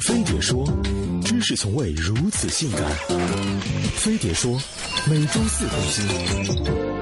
飞碟说，知识从未如此性感。飞碟说，每周四更新。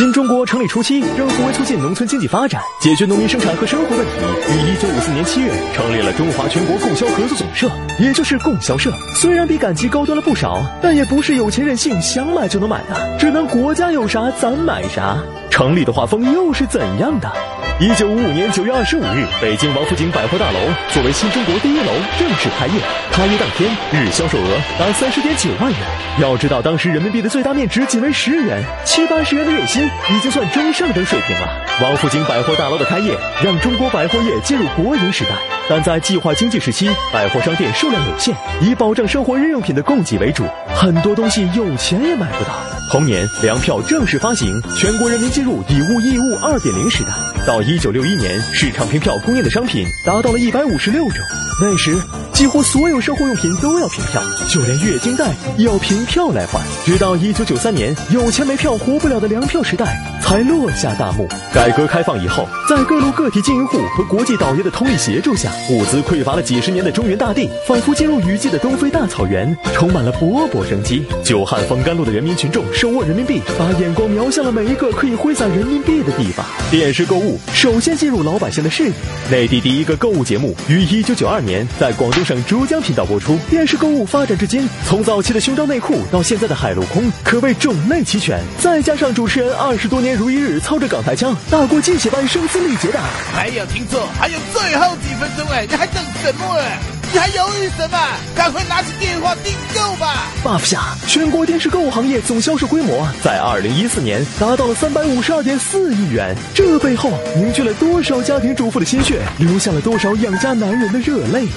新中国成立初期，政府为促进农村经济发展，解决农民生产和生活问题，于一九五四年七月成立了中华全国供销合作总社，也就是供销社。虽然比赶集高端了不少，但也不是有钱任性想买就能买的，只能国家有啥咱买啥。成立的画风又是怎样的？一九五五年九月二十五日，北京王府井百货大楼作为新中国第一楼正式开业。开业当天，日销售额达三十点九万元。要知道，当时人民币的最大面值仅为十元，七八十元的月薪已经算中上等水平了。王府井百货大楼的开业，让中国百货业进入国营时代。但在计划经济时期，百货商店数量有限，以保障生活日用品的供给为主，很多东西有钱也买不到。同年，粮票正式发行，全国人民进入以物易物二点零时代。到一九六一年，市场凭票供应的商品达到了一百五十六种。那时，几乎所有生活用品都要凭票，就连月经带也要凭票来换。直到一九九三年，有钱没票活不了的粮票时代才落下大幕。改革开放以后，在各路个体经营户和国际倒爷的通力协助下，物资匮乏了几十年的中原大地，仿佛进入雨季的东非大草原，充满了勃勃生机。久旱逢甘露的人民群众手握人民币，把眼光瞄向了每一个可以挥洒人民币的地方。电视购物。首先进入老百姓的视野。内地第一个购物节目于一九九二年在广东省珠江频道播出。电视购物发展至今，从早期的胸罩内裤到现在的海陆空，可谓种类齐全。再加上主持人二十多年如一日操着港台腔，大过鸡血般声嘶力竭的。没有听错，还有最后几分钟哎，你还等什么哎？你还犹豫什么？赶快拿起电话订购吧！buff 下，全国电视购物行业总销售规模在二零一四年达到了三百五十二点四亿元，这背后凝聚了多少家庭主妇的心血，流下了多少养家男人的热泪。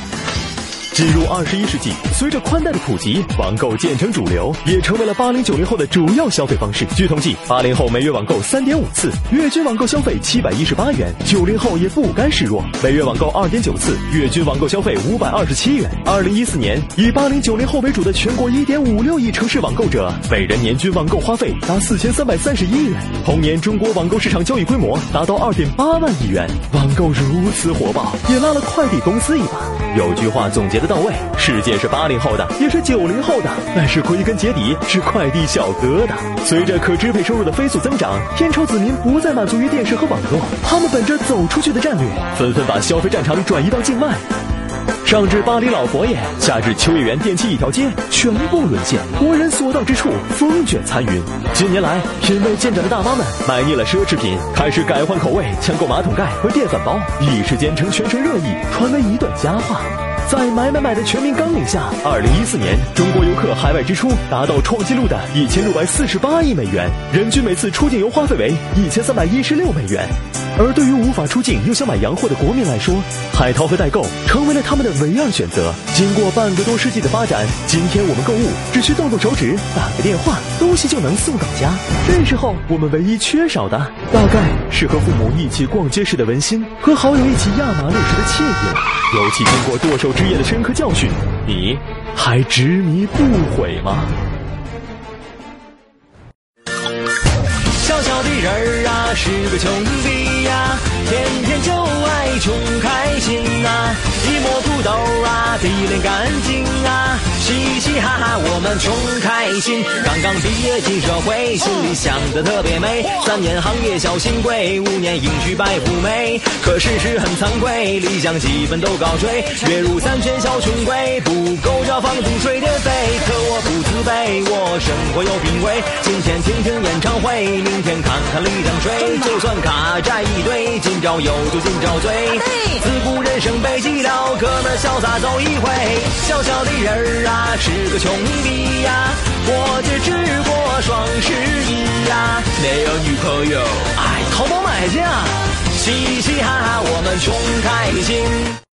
进入二十一世纪，随着宽带的普及，网购渐成主流，也成为了八零九零后的主要消费方式。据统计，八零后每月网购三点五次，月均网购消费七百一十八元；九零后也不甘示弱，每月网购二点九次，月均网购消费五百二十七元。二零一四年，以八零九零后为主的全国一点五六亿城市网购者，每人年均网购花费达四千三百三十一元。同年，中国网购市场交易规模达到二点八万亿元。网购如此火爆，也拉了快递公司一把。有句话总结的。到位，世界是八零后的，也是九零后的，但是归根结底是快递小哥的。随着可支配收入的飞速增长，天朝子民不再满足于电视和网络，他们本着走出去的战略，纷纷把消费战场转移到境外。上至巴黎老佛爷，下至秋叶原电器一条街，全部沦陷。国人所到之处，风卷残云。近年来，品味渐长的大妈们买腻了奢侈品，开始改换口味，抢购马桶盖和电饭煲，一时间成全城热议，传为一段佳话。在买买买的全民纲领下，二零一四年中国游客海外支出达到创纪录的一千六百四十八亿美元，人均每次出境游花费为一千三百一十六美元。而对于无法出境又想买洋货的国民来说，海淘和代购成为了他们的唯二选择。经过半个多世纪的发展，今天我们购物只需动动手指，打个电话，东西就能送到家。这时候我们唯一缺少的，大概是和父母一起逛街时的温馨，和好友一起压马路时的惬意了。尤其经过剁手之夜的深刻教训，你还执迷不悔吗？小小的人儿啊，是个穷逼呀，天天就爱穷开心呐，一摸土豆啊，地脸干净啊，嘻嘻哈哈我们穷开心。刚刚毕业进社会，心里想的特别美，三年行业小新贵，五年隐居白富美。可事实很惭愧，理想基本都搞追，月入三千小穷鬼，不够交房租水电费。可我不自卑，我生活有品味，今天听听演唱会，明天看看李江水。就算卡债一堆，今朝有酒今朝醉。自古人生悲寂寥，哥们潇洒走一回。小小的人儿啊，是个穷逼呀，我只过双十一呀，没有女朋友，哎，淘宝买去啊。嘻嘻哈哈，我们穷开心。